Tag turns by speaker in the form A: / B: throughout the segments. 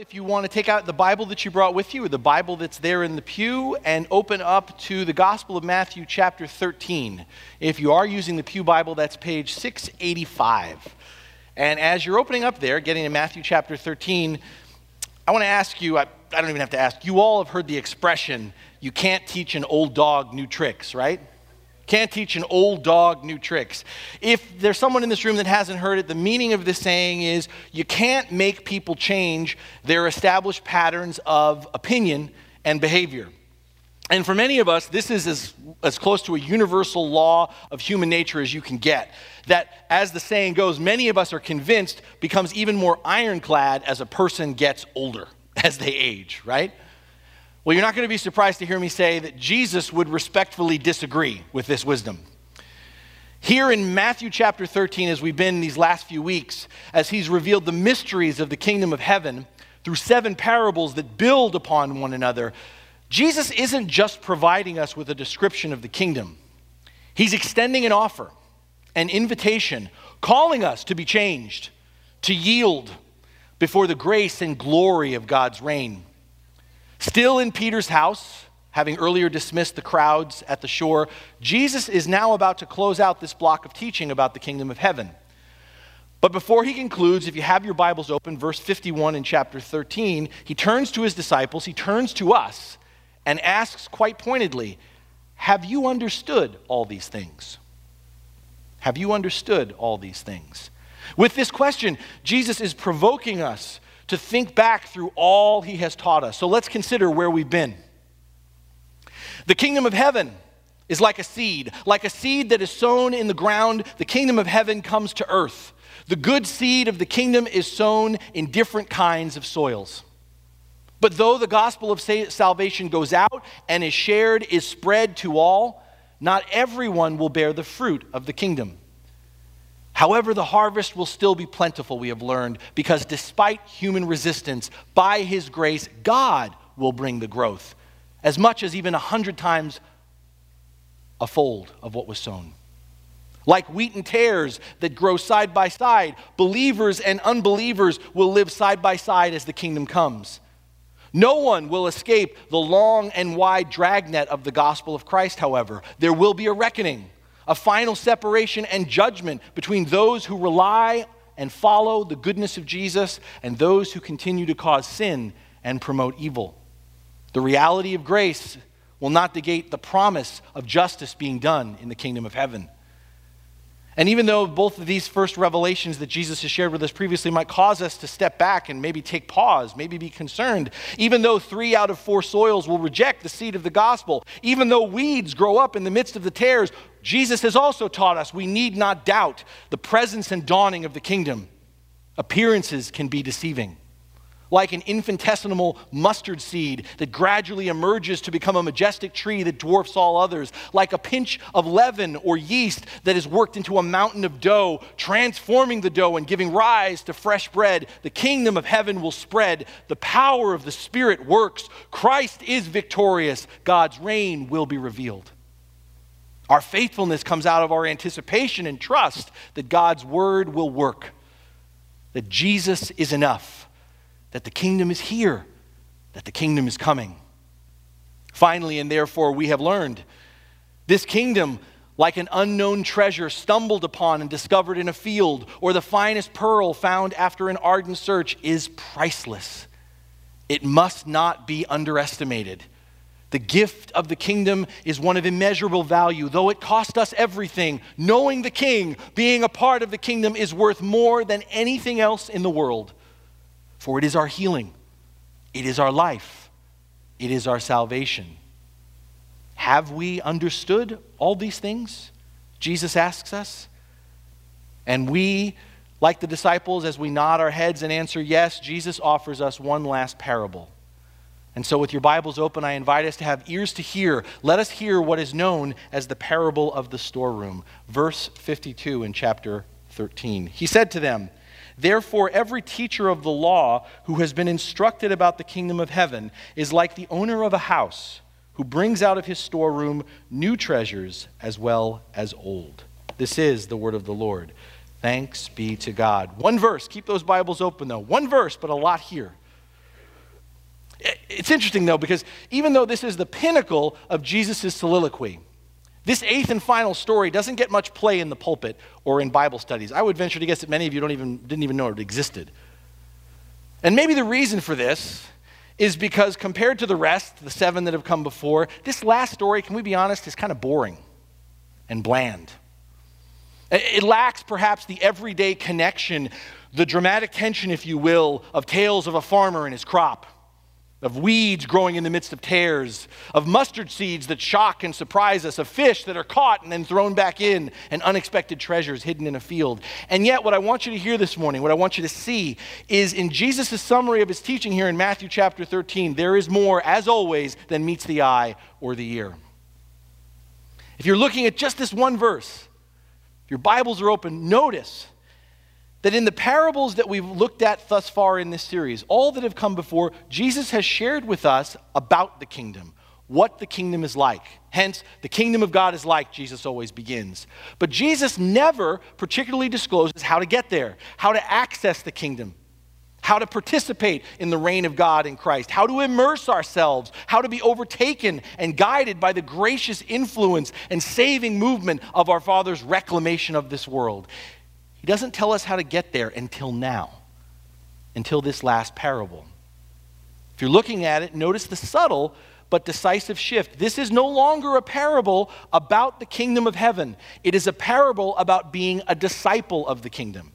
A: if you want to take out the Bible that you brought with you or the Bible that's there in the pew and open up to the Gospel of Matthew, chapter 13. If you are using the Pew Bible, that's page 685. And as you're opening up there, getting to Matthew chapter 13, I want to ask you I, I don't even have to ask, you all have heard the expression, you can't teach an old dog new tricks, right? Can't teach an old dog new tricks. If there's someone in this room that hasn't heard it, the meaning of this saying is you can't make people change their established patterns of opinion and behavior. And for many of us, this is as, as close to a universal law of human nature as you can get. That, as the saying goes, many of us are convinced becomes even more ironclad as a person gets older, as they age, right? Well, you're not going to be surprised to hear me say that Jesus would respectfully disagree with this wisdom. Here in Matthew chapter 13, as we've been these last few weeks, as he's revealed the mysteries of the kingdom of heaven through seven parables that build upon one another, Jesus isn't just providing us with a description of the kingdom, he's extending an offer, an invitation, calling us to be changed, to yield before the grace and glory of God's reign. Still in Peter's house, having earlier dismissed the crowds at the shore, Jesus is now about to close out this block of teaching about the kingdom of heaven. But before he concludes, if you have your Bibles open, verse 51 in chapter 13, he turns to his disciples, he turns to us, and asks quite pointedly, Have you understood all these things? Have you understood all these things? With this question, Jesus is provoking us to think back through all he has taught us. So let's consider where we've been. The kingdom of heaven is like a seed, like a seed that is sown in the ground. The kingdom of heaven comes to earth. The good seed of the kingdom is sown in different kinds of soils. But though the gospel of salvation goes out and is shared, is spread to all, not everyone will bear the fruit of the kingdom. However, the harvest will still be plentiful, we have learned, because despite human resistance, by His grace, God will bring the growth, as much as even a hundred times a fold of what was sown. Like wheat and tares that grow side by side, believers and unbelievers will live side by side as the kingdom comes. No one will escape the long and wide dragnet of the gospel of Christ, however. There will be a reckoning a final separation and judgment between those who rely and follow the goodness of Jesus and those who continue to cause sin and promote evil. The reality of grace will not negate the promise of justice being done in the kingdom of heaven. And even though both of these first revelations that Jesus has shared with us previously might cause us to step back and maybe take pause, maybe be concerned, even though three out of four soils will reject the seed of the gospel, even though weeds grow up in the midst of the tares, Jesus has also taught us we need not doubt the presence and dawning of the kingdom. Appearances can be deceiving like an infinitesimal mustard seed that gradually emerges to become a majestic tree that dwarfs all others, like a pinch of leaven or yeast that is worked into a mountain of dough, transforming the dough and giving rise to fresh bread. The kingdom of heaven will spread. The power of the Spirit works. Christ is victorious. God's reign will be revealed. Our faithfulness comes out of our anticipation and trust that God's word will work, that Jesus is enough that the kingdom is here, that the kingdom is coming. Finally, and therefore, we have learned this kingdom, like an unknown treasure stumbled upon and discovered in a field, or the finest pearl found after an ardent search, is priceless. It must not be underestimated. The gift of the kingdom is one of immeasurable value. Though it cost us everything, knowing the king, being a part of the kingdom, is worth more than anything else in the world for it is our healing, it is our life, it is our salvation. Have we understood all these things? Jesus asks us. And we, like the disciples, as we nod our heads and answer yes, Jesus offers us one last parable. And so, with your Bibles open, I invite us to have ears to hear. Let us hear what is known as the parable of the storeroom. Verse 52 in chapter 13. He said to them, Therefore, every teacher of the law who has been instructed about the kingdom of heaven is like the owner of a house who brings out of his storeroom new treasures as well as old. This is the word of the Lord. Thanks be to God. One verse. Keep those Bibles open, though. One verse, but a lot here. It's interesting, though, because even though this is the pinnacle of Jesus' soliloquy, this eighth and final story doesn't get much play in the pulpit or in Bible studies. I would venture to guess that many of you don't even, didn't even know it existed. And maybe the reason for this is because compared to the rest, the seven that have come before, this last story, can we be honest, is kind of boring and bland. It lacks perhaps the everyday connection, the dramatic tension, if you will, of tales of a farmer and his crop of weeds growing in the midst of tares, of mustard seeds that shock and surprise us, of fish that are caught and then thrown back in, and unexpected treasures hidden in a field. And yet, what I want you to hear this morning, what I want you to see, is in Jesus' summary of his teaching here in Matthew chapter 13, there is more, as always, than meets the eye or the ear. If you're looking at just this one verse, your Bibles are open, notice that in the parables that we've looked at thus far in this series, all that have come before, Jesus has shared with us about the kingdom, what the kingdom is like. Hence, the kingdom of God is like, Jesus always begins. But Jesus never particularly discloses how to get there, how to access the kingdom, how to participate in the reign of God in Christ, how to immerse ourselves, how to be overtaken and guided by the gracious influence and saving movement of our Father's reclamation of this world. He doesn't tell us how to get there until now, until this last parable. If you're looking at it, notice the subtle but decisive shift. This is no longer a parable about the kingdom of heaven, it is a parable about being a disciple of the kingdom.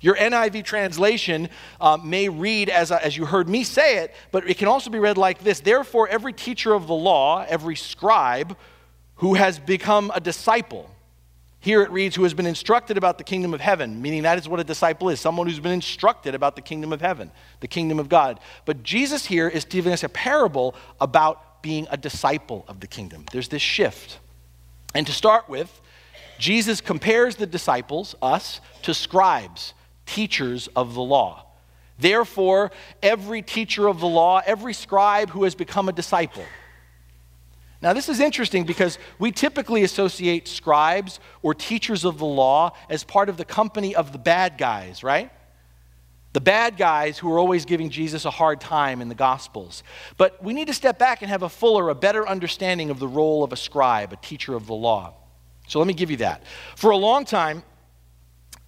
A: Your NIV translation uh, may read as, as you heard me say it, but it can also be read like this Therefore, every teacher of the law, every scribe who has become a disciple, here it reads, who has been instructed about the kingdom of heaven, meaning that is what a disciple is someone who's been instructed about the kingdom of heaven, the kingdom of God. But Jesus here is giving us a parable about being a disciple of the kingdom. There's this shift. And to start with, Jesus compares the disciples, us, to scribes, teachers of the law. Therefore, every teacher of the law, every scribe who has become a disciple, now, this is interesting because we typically associate scribes or teachers of the law as part of the company of the bad guys, right? The bad guys who are always giving Jesus a hard time in the Gospels. But we need to step back and have a fuller, a better understanding of the role of a scribe, a teacher of the law. So let me give you that. For a long time,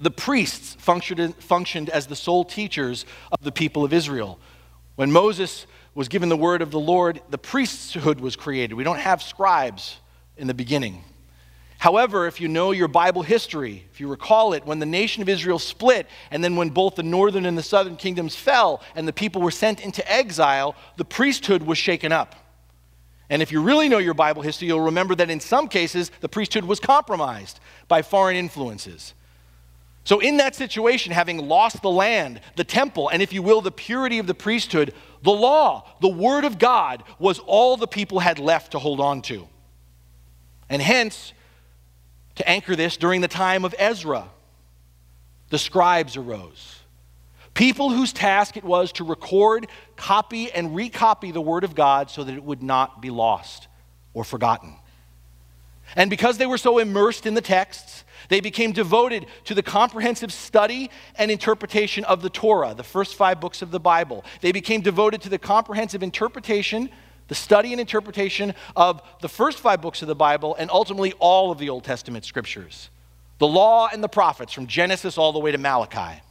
A: the priests functioned, functioned as the sole teachers of the people of Israel. When Moses was given the word of the Lord, the priesthood was created. We don't have scribes in the beginning. However, if you know your Bible history, if you recall it, when the nation of Israel split, and then when both the northern and the southern kingdoms fell, and the people were sent into exile, the priesthood was shaken up. And if you really know your Bible history, you'll remember that in some cases, the priesthood was compromised by foreign influences. So, in that situation, having lost the land, the temple, and if you will, the purity of the priesthood, the law, the word of God, was all the people had left to hold on to. And hence, to anchor this, during the time of Ezra, the scribes arose. People whose task it was to record, copy, and recopy the word of God so that it would not be lost or forgotten. And because they were so immersed in the texts, they became devoted to the comprehensive study and interpretation of the Torah, the first five books of the Bible. They became devoted to the comprehensive interpretation, the study and interpretation of the first five books of the Bible, and ultimately all of the Old Testament scriptures the law and the prophets, from Genesis all the way to Malachi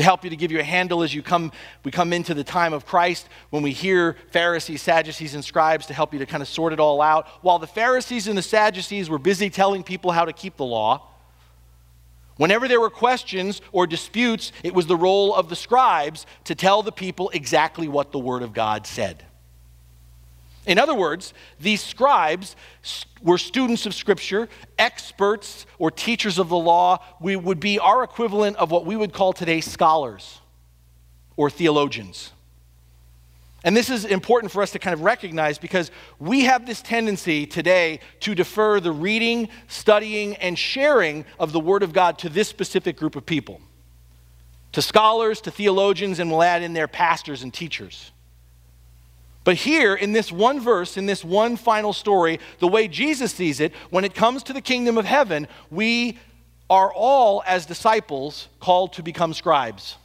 A: to help you to give you a handle as you come we come into the time of Christ when we hear Pharisees, Sadducees and scribes to help you to kind of sort it all out. While the Pharisees and the Sadducees were busy telling people how to keep the law, whenever there were questions or disputes, it was the role of the scribes to tell the people exactly what the word of God said. In other words, these scribes were students of Scripture, experts or teachers of the law. We would be our equivalent of what we would call today scholars or theologians. And this is important for us to kind of recognize because we have this tendency today to defer the reading, studying, and sharing of the Word of God to this specific group of people to scholars, to theologians, and we'll add in there pastors and teachers. But here, in this one verse, in this one final story, the way Jesus sees it, when it comes to the kingdom of heaven, we are all, as disciples, called to become scribes.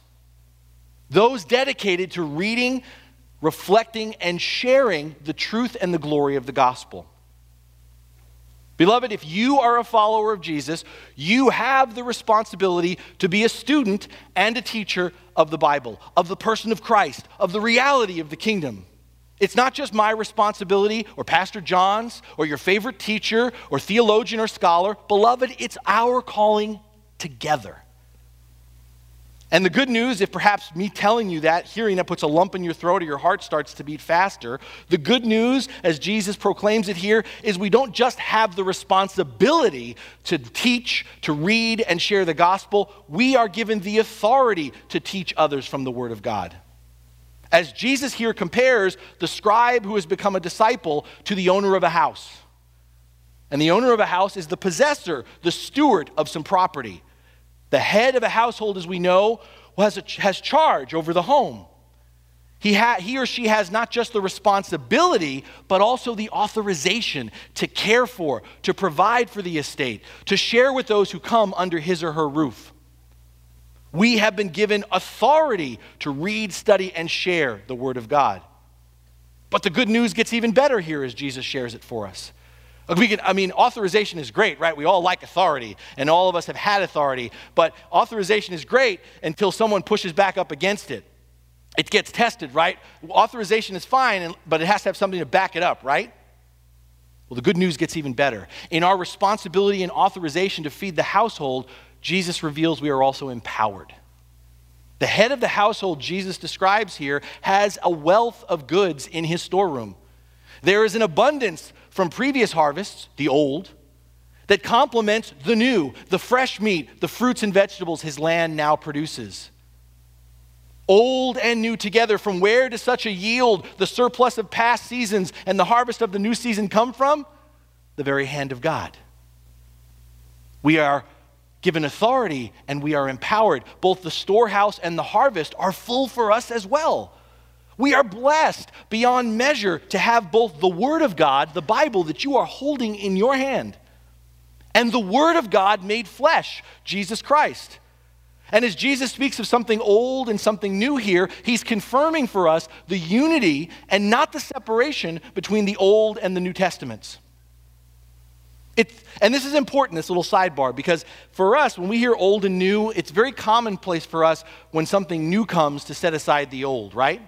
A: Those dedicated to reading, reflecting and sharing the truth and the glory of the gospel. Beloved, if you are a follower of Jesus, you have the responsibility to be a student and a teacher of the Bible, of the person of Christ, of the reality of the kingdom. It's not just my responsibility or Pastor John's or your favorite teacher or theologian or scholar. Beloved, it's our calling together. And the good news, if perhaps me telling you that, hearing that puts a lump in your throat or your heart starts to beat faster, the good news, as Jesus proclaims it here, is we don't just have the responsibility to teach, to read, and share the gospel, we are given the authority to teach others from the Word of God. As Jesus here compares the scribe who has become a disciple to the owner of a house. And the owner of a house is the possessor, the steward of some property. The head of a household, as we know, has, a, has charge over the home. He, ha, he or she has not just the responsibility, but also the authorization to care for, to provide for the estate, to share with those who come under his or her roof. We have been given authority to read, study, and share the Word of God. But the good news gets even better here as Jesus shares it for us. Can, I mean, authorization is great, right? We all like authority, and all of us have had authority, but authorization is great until someone pushes back up against it. It gets tested, right? Authorization is fine, but it has to have something to back it up, right? Well, the good news gets even better. In our responsibility and authorization to feed the household, Jesus reveals we are also empowered. The head of the household Jesus describes here has a wealth of goods in his storeroom. There is an abundance from previous harvests, the old, that complements the new, the fresh meat, the fruits and vegetables his land now produces. Old and new together, from where does such a yield, the surplus of past seasons, and the harvest of the new season come from? The very hand of God. We are given authority and we are empowered. Both the storehouse and the harvest are full for us as well. We are blessed beyond measure to have both the Word of God, the Bible that you are holding in your hand, and the Word of God made flesh, Jesus Christ. And as Jesus speaks of something old and something new here, he's confirming for us the unity and not the separation between the Old and the New Testaments. It, and this is important, this little sidebar, because for us, when we hear old and new, it's very commonplace for us when something new comes to set aside the old, right?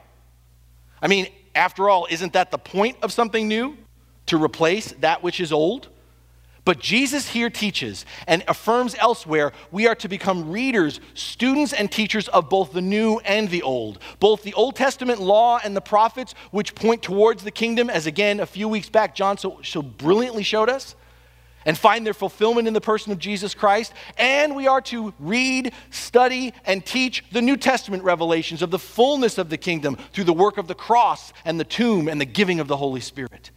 A: I mean, after all, isn't that the point of something new? To replace that which is old? But Jesus here teaches and affirms elsewhere we are to become readers, students, and teachers of both the new and the old. Both the Old Testament law and the prophets, which point towards the kingdom, as again a few weeks back John so, so brilliantly showed us, and find their fulfillment in the person of Jesus Christ. And we are to read, study, and teach the New Testament revelations of the fullness of the kingdom through the work of the cross and the tomb and the giving of the Holy Spirit.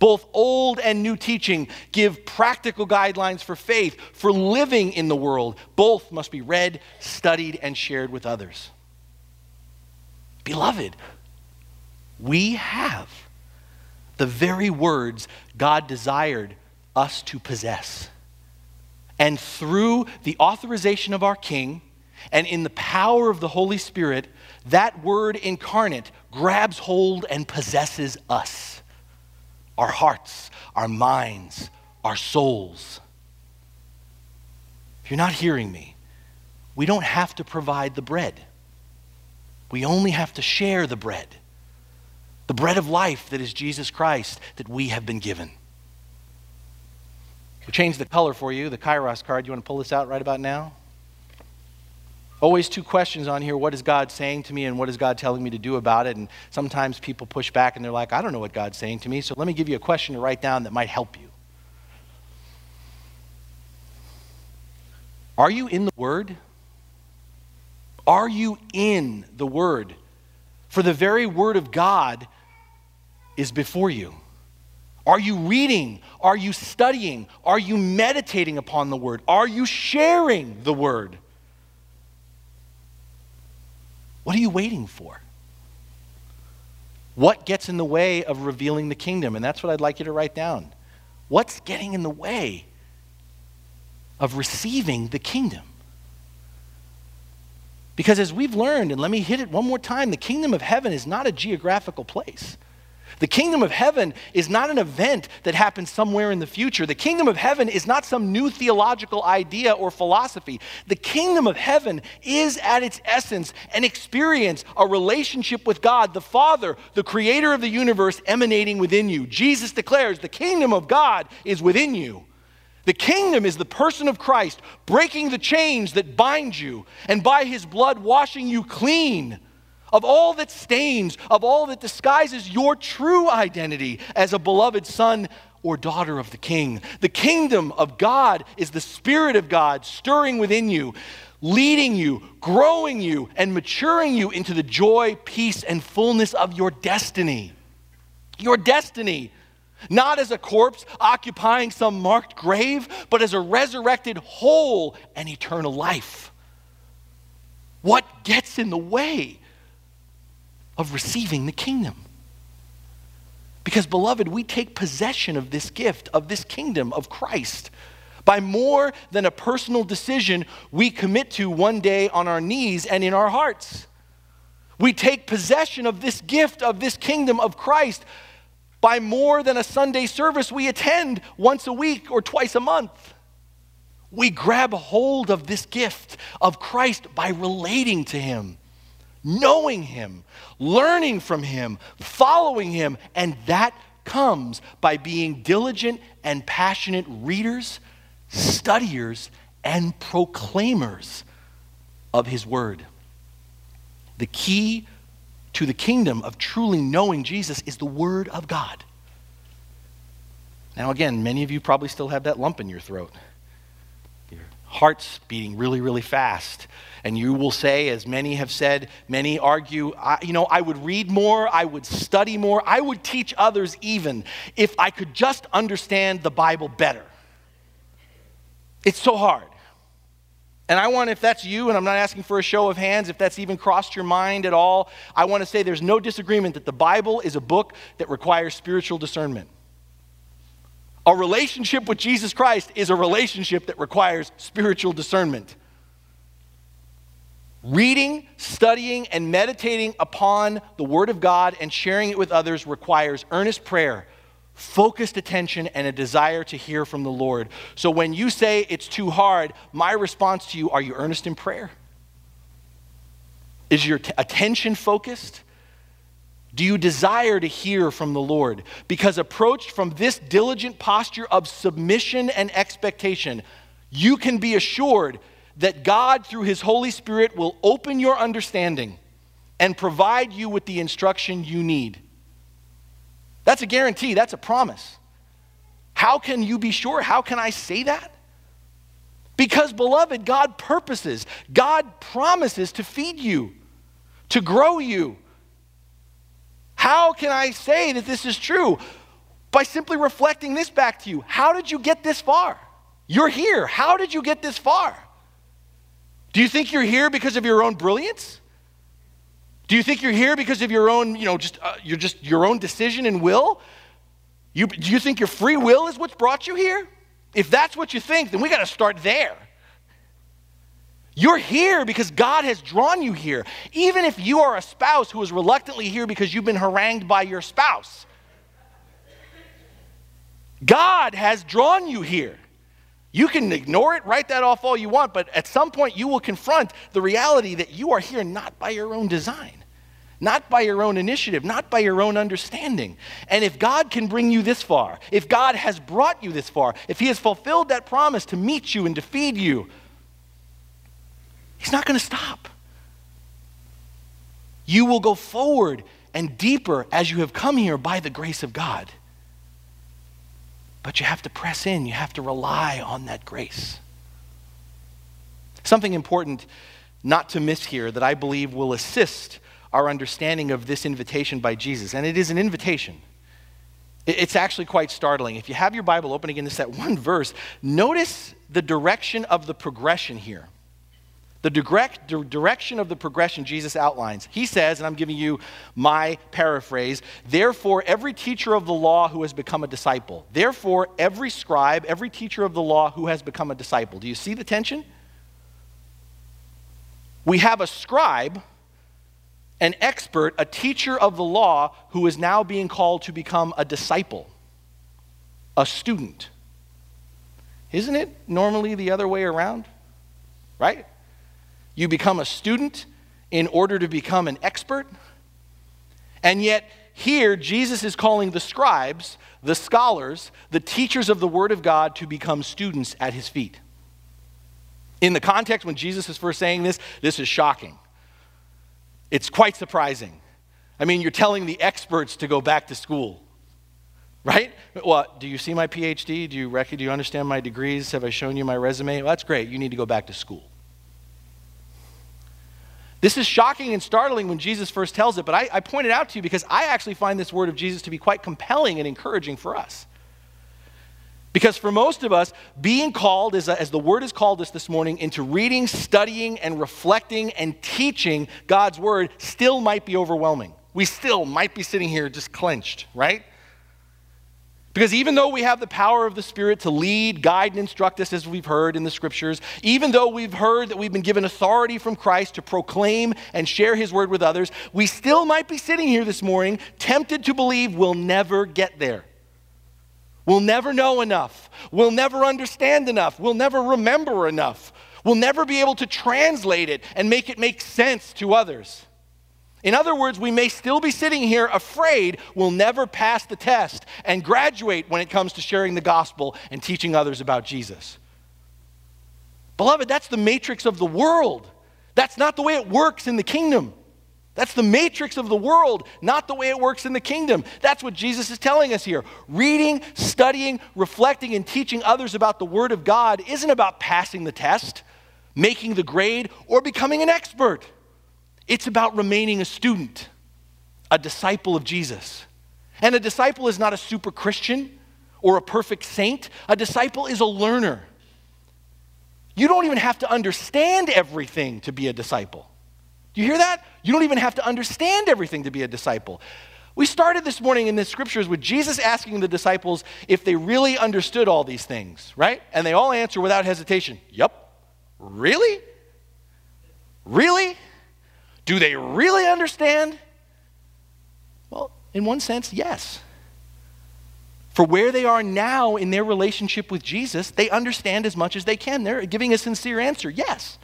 A: Both old and new teaching give practical guidelines for faith, for living in the world. Both must be read, studied, and shared with others. Beloved, we have the very words God desired us to possess. And through the authorization of our King and in the power of the Holy Spirit, that word incarnate grabs hold and possesses us our hearts, our minds, our souls. If you're not hearing me, we don't have to provide the bread. We only have to share the bread, the bread of life that is Jesus Christ that we have been given. We changed the color for you, the Kairos card. You want to pull this out right about now? Always two questions on here. What is God saying to me and what is God telling me to do about it? And sometimes people push back and they're like, I don't know what God's saying to me. So let me give you a question to write down that might help you. Are you in the Word? Are you in the Word? For the very Word of God is before you. Are you reading? Are you studying? Are you meditating upon the Word? Are you sharing the Word? What are you waiting for? What gets in the way of revealing the kingdom? And that's what I'd like you to write down. What's getting in the way of receiving the kingdom? Because as we've learned, and let me hit it one more time, the kingdom of heaven is not a geographical place. The kingdom of heaven is not an event that happens somewhere in the future. The kingdom of heaven is not some new theological idea or philosophy. The kingdom of heaven is at its essence an experience, a relationship with God, the Father, the creator of the universe, emanating within you. Jesus declares the kingdom of God is within you. The kingdom is the person of Christ breaking the chains that bind you and by his blood washing you clean of all that stains, of all that disguises your true identity as a beloved son or daughter of the king. The kingdom of God is the Spirit of God stirring within you, leading you, growing you, and maturing you into the joy, peace, and fullness of your destiny. Your destiny. Not as a corpse occupying some marked grave, but as a resurrected whole and eternal life. What gets in the way? Of receiving the kingdom. Because, beloved, we take possession of this gift, of this kingdom of Christ, by more than a personal decision we commit to one day on our knees and in our hearts. We take possession of this gift, of this kingdom of Christ, by more than a Sunday service we attend once a week or twice a month. We grab hold of this gift of Christ by relating to Him knowing Him, learning from Him, following Him, and that comes by being diligent and passionate readers, studiers, and proclaimers of His Word. The key to the kingdom of truly knowing Jesus is the Word of God. Now, again, many of you probably still have that lump in your throat. Your heart's beating really, really fast. And you will say, as many have said, many argue, I, you know, I would read more, I would study more, I would teach others even if I could just understand the Bible better. It's so hard. And I want, if that's you, and I'm not asking for a show of hands, if that's even crossed your mind at all, I want to say there's no disagreement that the Bible is a book that requires spiritual discernment. A relationship with Jesus Christ is a relationship that requires spiritual discernment. Reading, studying, and meditating upon the Word of God and sharing it with others requires earnest prayer, focused attention, and a desire to hear from the Lord. So when you say it's too hard, my response to you are you earnest in prayer? Is your t- attention focused? Do you desire to hear from the Lord? Because approached from this diligent posture of submission and expectation, you can be assured that God, through His Holy Spirit, will open your understanding and provide you with the instruction you need. That's a guarantee, that's a promise. How can you be sure? How can I say that? Because, beloved, God purposes, God promises to feed you, to grow you. How can I say that this is true? By simply reflecting this back to you. How did you get this far? You're here. How did you get this far? Do you think you're here because of your own brilliance? Do you think you're here because of your own, you know, just uh, you're just your own decision and will? You, do you think your free will is what's brought you here? If that's what you think, then we got to start there. You're here because God has drawn you here. Even if you are a spouse who is reluctantly here because you've been harangued by your spouse, God has drawn you here. You can ignore it, write that off all you want, but at some point you will confront the reality that you are here not by your own design, not by your own initiative, not by your own understanding. And if God can bring you this far, if God has brought you this far, if He has fulfilled that promise to meet you and to feed you, He's not going to stop. You will go forward and deeper as you have come here by the grace of God. But you have to press in, you have to rely on that grace. Something important not to miss here that I believe will assist our understanding of this invitation by Jesus, and it is an invitation. It's actually quite startling. If you have your Bible open again, this that one verse, notice the direction of the progression here. The direct, direction of the progression Jesus outlines. He says, and I'm giving you my paraphrase, therefore, every teacher of the law who has become a disciple. Therefore, every scribe, every teacher of the law who has become a disciple. Do you see the tension? We have a scribe, an expert, a teacher of the law who is now being called to become a disciple, a student. Isn't it normally the other way around? Right? You become a student in order to become an expert. And yet, here, Jesus is calling the scribes, the scholars, the teachers of the Word of God to become students at his feet. In the context when Jesus is first saying this, this is shocking. It's quite surprising. I mean, you're telling the experts to go back to school, right? Well, do you see my PhD? Do you, rec- do you understand my degrees? Have I shown you my resume? Well, that's great. You need to go back to school. This is shocking and startling when Jesus first tells it, but I, I it out to you because I actually find this word of Jesus to be quite compelling and encouraging for us. Because for most of us, being called, as, as the word has called us this morning, into reading, studying, and reflecting and teaching God's word still might be overwhelming. We still might be sitting here just clenched, right? Because even though we have the power of the Spirit to lead, guide, and instruct us, as we've heard in the scriptures, even though we've heard that we've been given authority from Christ to proclaim and share His word with others, we still might be sitting here this morning tempted to believe we'll never get there. We'll never know enough. We'll never understand enough. We'll never remember enough. We'll never be able to translate it and make it make sense to others. In other words, we may still be sitting here afraid we'll never pass the test and graduate when it comes to sharing the gospel and teaching others about Jesus. Beloved, that's the matrix of the world. That's not the way it works in the kingdom. That's the matrix of the world, not the way it works in the kingdom. That's what Jesus is telling us here. Reading, studying, reflecting, and teaching others about the Word of God isn't about passing the test, making the grade, or becoming an expert. It's about remaining a student, a disciple of Jesus. And a disciple is not a super Christian or a perfect saint, a disciple is a learner. You don't even have to understand everything to be a disciple. Do you hear that? You don't even have to understand everything to be a disciple. We started this morning in the scriptures with Jesus asking the disciples if they really understood all these things, right? And they all answer without hesitation, Yep. Really? Really? Do they really understand? Well, in one sense, yes. For where they are now in their relationship with Jesus, they understand as much as they can. They're giving a sincere answer, yes.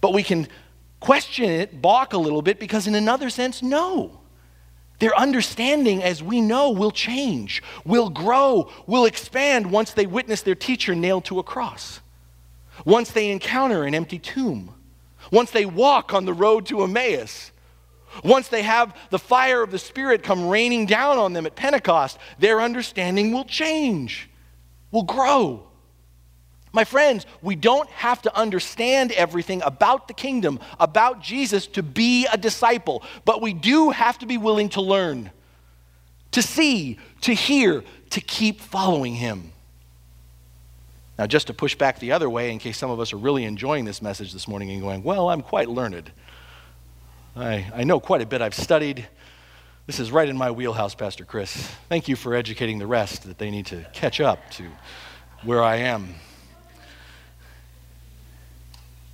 A: But we can question it, balk a little bit, because in another sense, no. Their understanding, as we know, will change, will grow, will expand once they witness their teacher nailed to a cross, once they encounter an empty tomb once they walk on the road to Emmaus, once they have the fire of the Spirit come raining down on them at Pentecost, their understanding will change, will grow. My friends, we don't have to understand everything about the kingdom, about Jesus, to be a disciple, but we do have to be willing to learn, to see, to hear, to keep following him. Now, just to push back the other way, in case some of us are really enjoying this message this morning and going, well, I'm quite learned. I, I know quite a bit. I've studied. This is right in my wheelhouse, Pastor Chris. Thank you for educating the rest that they need to catch up to where I am.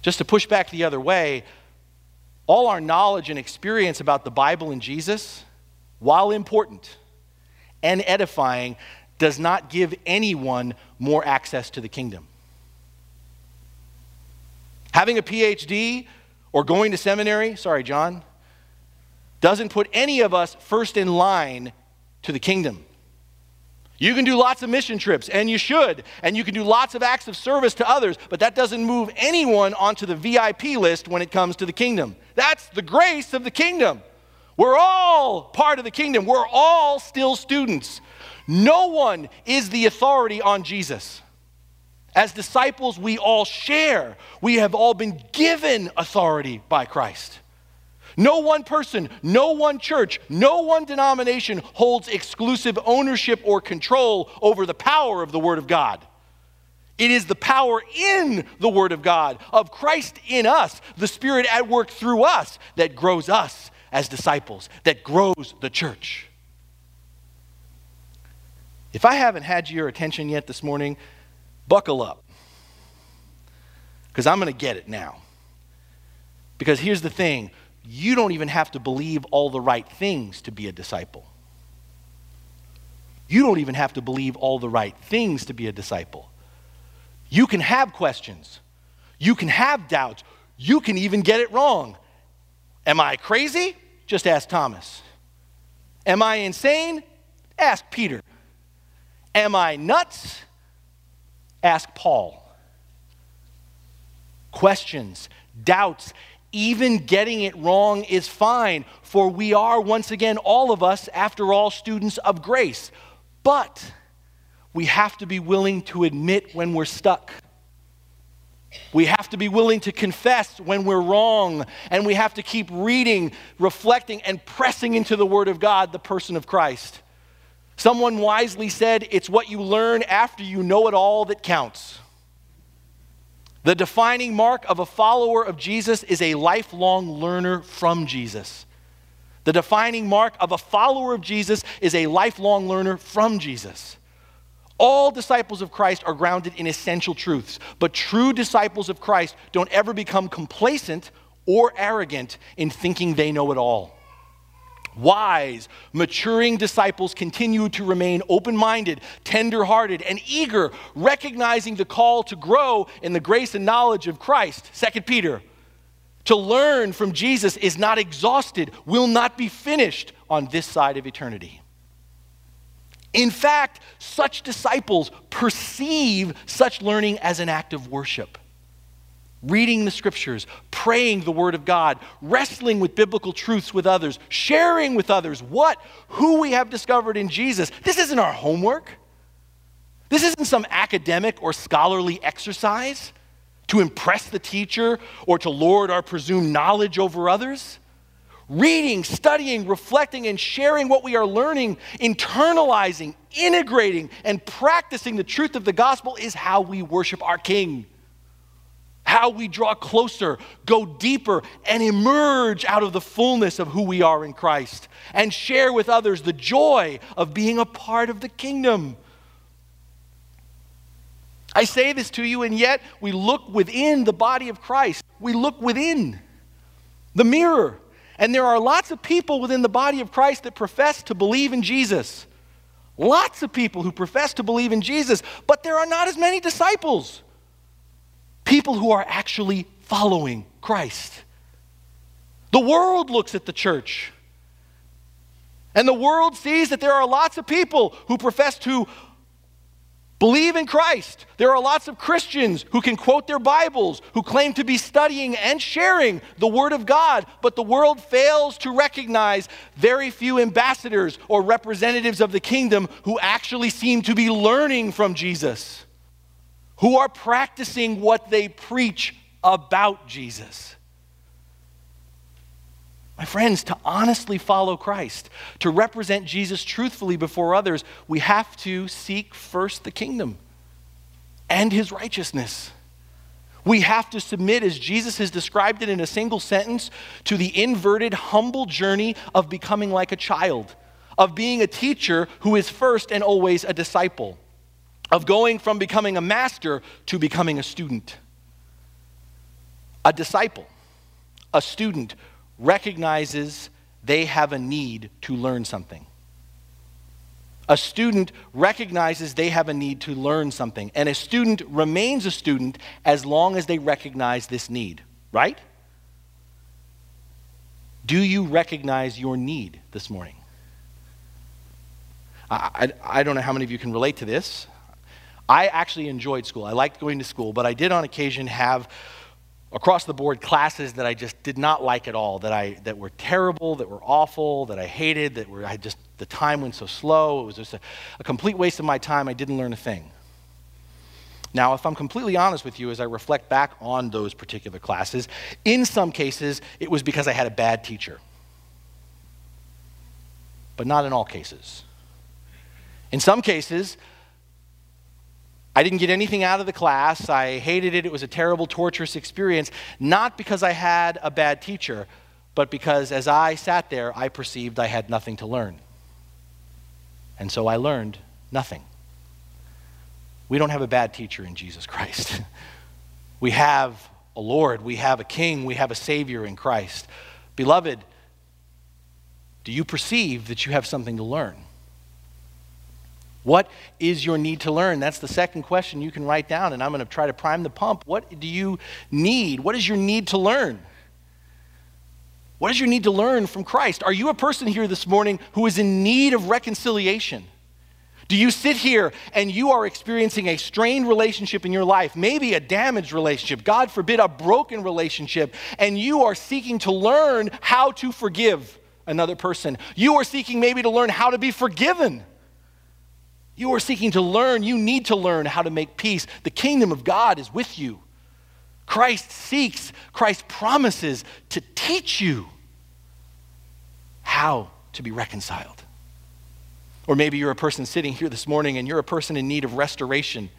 A: Just to push back the other way, all our knowledge and experience about the Bible and Jesus, while important and edifying, does not give anyone more access to the kingdom. Having a PhD or going to seminary, sorry, John, doesn't put any of us first in line to the kingdom. You can do lots of mission trips, and you should, and you can do lots of acts of service to others, but that doesn't move anyone onto the VIP list when it comes to the kingdom. That's the grace of the kingdom. We're all part of the kingdom. We're all still students. No one is the authority on Jesus. As disciples, we all share. We have all been given authority by Christ. No one person, no one church, no one denomination holds exclusive ownership or control over the power of the Word of God. It is the power in the Word of God, of Christ in us, the Spirit at work through us, that grows us as disciples, that grows the church. If I haven't had your attention yet this morning, buckle up. Because I'm going to get it now. Because here's the thing you don't even have to believe all the right things to be a disciple. You don't even have to believe all the right things to be a disciple. You can have questions, you can have doubts, you can even get it wrong. Am I crazy? Just ask Thomas. Am I insane? Ask Peter. Am I nuts? Ask Paul. Questions, doubts, even getting it wrong is fine, for we are, once again, all of us, after all, students of grace. But we have to be willing to admit when we're stuck. We have to be willing to confess when we're wrong, and we have to keep reading, reflecting, and pressing into the Word of God, the person of Christ. Someone wisely said, It's what you learn after you know it all that counts. The defining mark of a follower of Jesus is a lifelong learner from Jesus. The defining mark of a follower of Jesus is a lifelong learner from Jesus. All disciples of Christ are grounded in essential truths, but true disciples of Christ don't ever become complacent or arrogant in thinking they know it all. Wise, maturing disciples continue to remain open minded, tender hearted, and eager, recognizing the call to grow in the grace and knowledge of Christ. 2 Peter. To learn from Jesus is not exhausted, will not be finished on this side of eternity. In fact, such disciples perceive such learning as an act of worship. Reading the scriptures, praying the word of God, wrestling with biblical truths with others, sharing with others what, who we have discovered in Jesus. This isn't our homework. This isn't some academic or scholarly exercise to impress the teacher or to lord our presumed knowledge over others reading, studying, reflecting, and sharing what we are learning, internalizing, integrating, and practicing the truth of the gospel is how we worship our King. How we draw closer, go deeper, and emerge out of the fullness of who we are in Christ, and share with others the joy of being a part of the kingdom. I say this to you, and yet we look within the body of Christ. We look within the mirror and there are lots of people within the body of Christ that profess to believe in Jesus. Lots of people who profess to believe in Jesus, but there are not as many disciples. People who are actually following Christ. The world looks at the church. And the world sees that there are lots of people who profess to Believe in Christ. There are lots of Christians who can quote their Bibles, who claim to be studying and sharing the Word of God, but the world fails to recognize very few ambassadors or representatives of the kingdom who actually seem to be learning from Jesus, who are practicing what they preach about Jesus. My friends, to honestly follow Christ, to represent Jesus truthfully before others, we have to seek first the kingdom and his righteousness. We have to submit, as Jesus has described it in a single sentence, to the inverted, humble journey of becoming like a child, of being a teacher who is first and always a disciple, of going from becoming a master to becoming a student. A disciple, a student recognizes they have a need to learn something. A student recognizes they have a need to learn something, and a student remains a student as long as they recognize this need, right? Do you recognize your need this morning? I, I, I, don't know how many of you can relate to this. I actually enjoyed school. I liked going to school, but I did on occasion have across the board classes that I just did not like at all, that, I, that were terrible, that were awful, that I hated, that were, I just, the time went so slow. It was just a, a complete waste of my time. I didn't learn a thing. Now, if I'm completely honest with you, as I reflect back on those particular classes, in some cases, it was because I had a bad teacher. But not in all cases. In some cases, I didn't get anything out of the class. I hated it. It was a terrible, torturous experience, not because I had a bad teacher, but because as I sat there, I perceived I had nothing to learn. And so I learned nothing. We don't have a bad teacher in Jesus Christ. we have a Lord, we have a King, we have a Savior in Christ. Beloved, do you perceive that you have something to learn? What is your need to learn? That's the second question you can write down, and I'm going to try to prime the pump. What do you need? What is your need to learn? What is your need to learn from Christ? Are you a person here this morning who is in need of reconciliation? Do you sit here and you are experiencing a strained relationship in your life, maybe a damaged relationship, God forbid, a broken relationship, and you are seeking to learn how to forgive another person? You are seeking maybe to learn how to be forgiven. You are seeking to learn, you need to learn how to make peace. The kingdom of God is with you. Christ seeks, Christ promises to teach you how to be reconciled. Or maybe you're a person sitting here this morning and you're a person in need of restoration.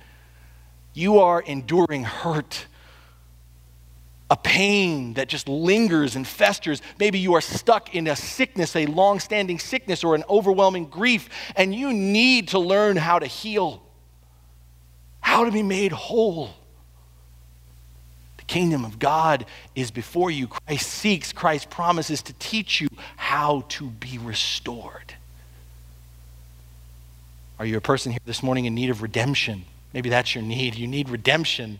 A: You are enduring hurt, a pain that just lingers and festers. Maybe you are stuck in a sickness, a long standing sickness, or an overwhelming grief, and you need to learn how to heal, how to be made whole. The kingdom of God is before you. Christ seeks, Christ promises to teach you how to be restored. Are you a person here this morning in need of redemption? Maybe that's your need. You need redemption.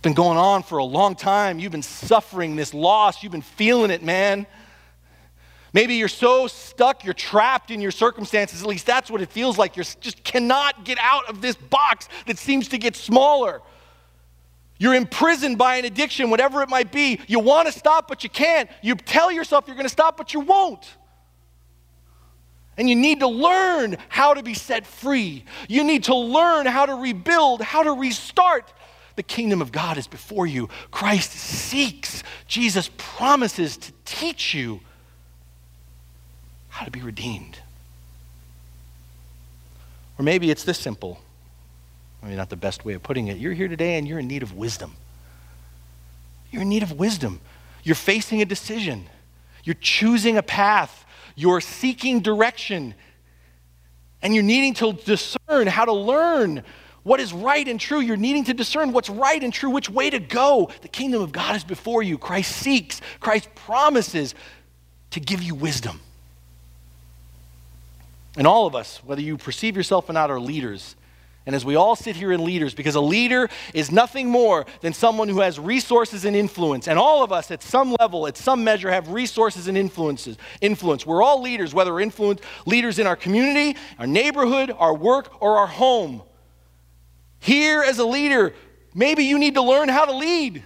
A: It's been going on for a long time. You've been suffering this loss. You've been feeling it, man. Maybe you're so stuck, you're trapped in your circumstances. At least that's what it feels like. You just cannot get out of this box that seems to get smaller. You're imprisoned by an addiction, whatever it might be. You want to stop, but you can't. You tell yourself you're going to stop, but you won't. And you need to learn how to be set free. You need to learn how to rebuild, how to restart. The kingdom of God is before you. Christ seeks, Jesus promises to teach you how to be redeemed. Or maybe it's this simple. I mean, not the best way of putting it. You're here today and you're in need of wisdom. You're in need of wisdom. You're facing a decision, you're choosing a path, you're seeking direction, and you're needing to discern how to learn what is right and true. You're needing to discern what's right and true, which way to go. The kingdom of God is before you. Christ seeks, Christ promises to give you wisdom. And all of us, whether you perceive yourself or not, are leaders. And as we all sit here in leaders, because a leader is nothing more than someone who has resources and influence. And all of us, at some level, at some measure, have resources and influences. Influence. We're all leaders, whether we're influence, leaders in our community, our neighborhood, our work, or our home. Here, as a leader, maybe you need to learn how to lead.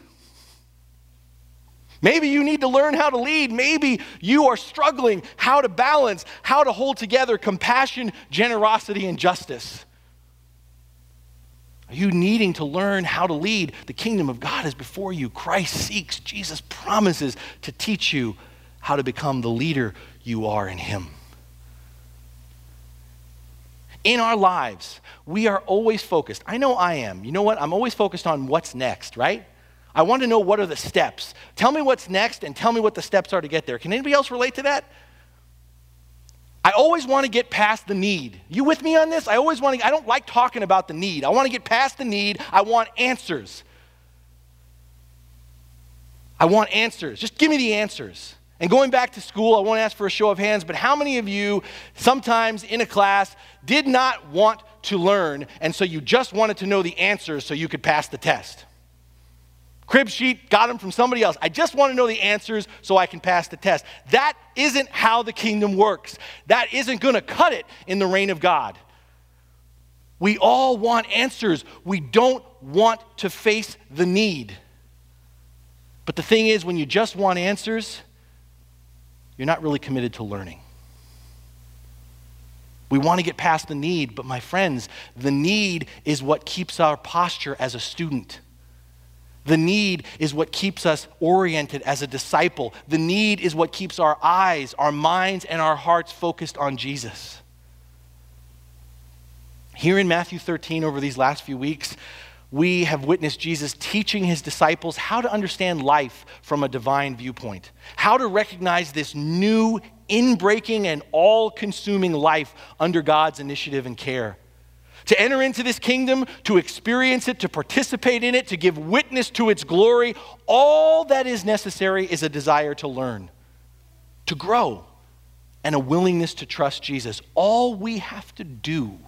A: Maybe you need to learn how to lead. Maybe you are struggling how to balance, how to hold together compassion, generosity, and justice. Are you needing to learn how to lead? The kingdom of God is before you. Christ seeks, Jesus promises to teach you how to become the leader you are in Him. In our lives, we are always focused. I know I am. You know what? I'm always focused on what's next, right? I want to know what are the steps. Tell me what's next and tell me what the steps are to get there. Can anybody else relate to that? I always want to get past the need. You with me on this? I always want to, I don't like talking about the need. I want to get past the need. I want answers. I want answers. Just give me the answers. And going back to school, I won't ask for a show of hands, but how many of you sometimes in a class did not want to learn, and so you just wanted to know the answers so you could pass the test? Crib sheet, got them from somebody else. I just want to know the answers so I can pass the test. That isn't how the kingdom works. That isn't going to cut it in the reign of God. We all want answers. We don't want to face the need. But the thing is, when you just want answers, you're not really committed to learning. We want to get past the need, but my friends, the need is what keeps our posture as a student. The need is what keeps us oriented as a disciple. The need is what keeps our eyes, our minds, and our hearts focused on Jesus. Here in Matthew 13, over these last few weeks, we have witnessed Jesus teaching his disciples how to understand life from a divine viewpoint, how to recognize this new, inbreaking, and all consuming life under God's initiative and care. To enter into this kingdom, to experience it, to participate in it, to give witness to its glory, all that is necessary is a desire to learn, to grow, and a willingness to trust Jesus. All we have to do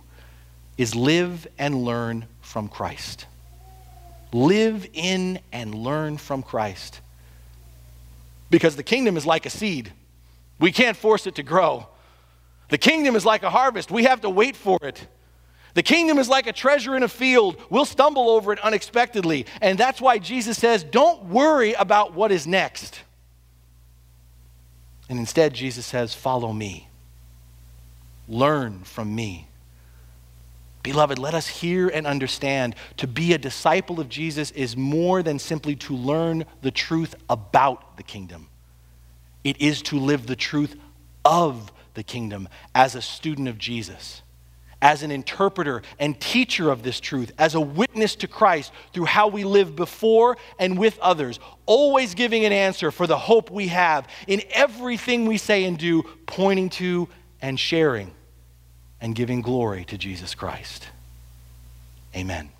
A: is live and learn from Christ. Live in and learn from Christ. Because the kingdom is like a seed, we can't force it to grow. The kingdom is like a harvest, we have to wait for it. The kingdom is like a treasure in a field. We'll stumble over it unexpectedly. And that's why Jesus says, don't worry about what is next. And instead, Jesus says, follow me. Learn from me. Beloved, let us hear and understand to be a disciple of Jesus is more than simply to learn the truth about the kingdom. It is to live the truth of the kingdom as a student of Jesus as an interpreter and teacher of this truth, as a witness to Christ through how we live before and with others, always giving an answer for the hope we have in everything we say and do, pointing to and sharing and giving glory to Jesus Christ. Amen.